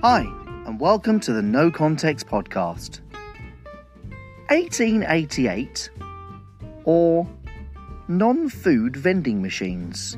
Hi, and welcome to the No Context Podcast. 1888 or non food vending machines.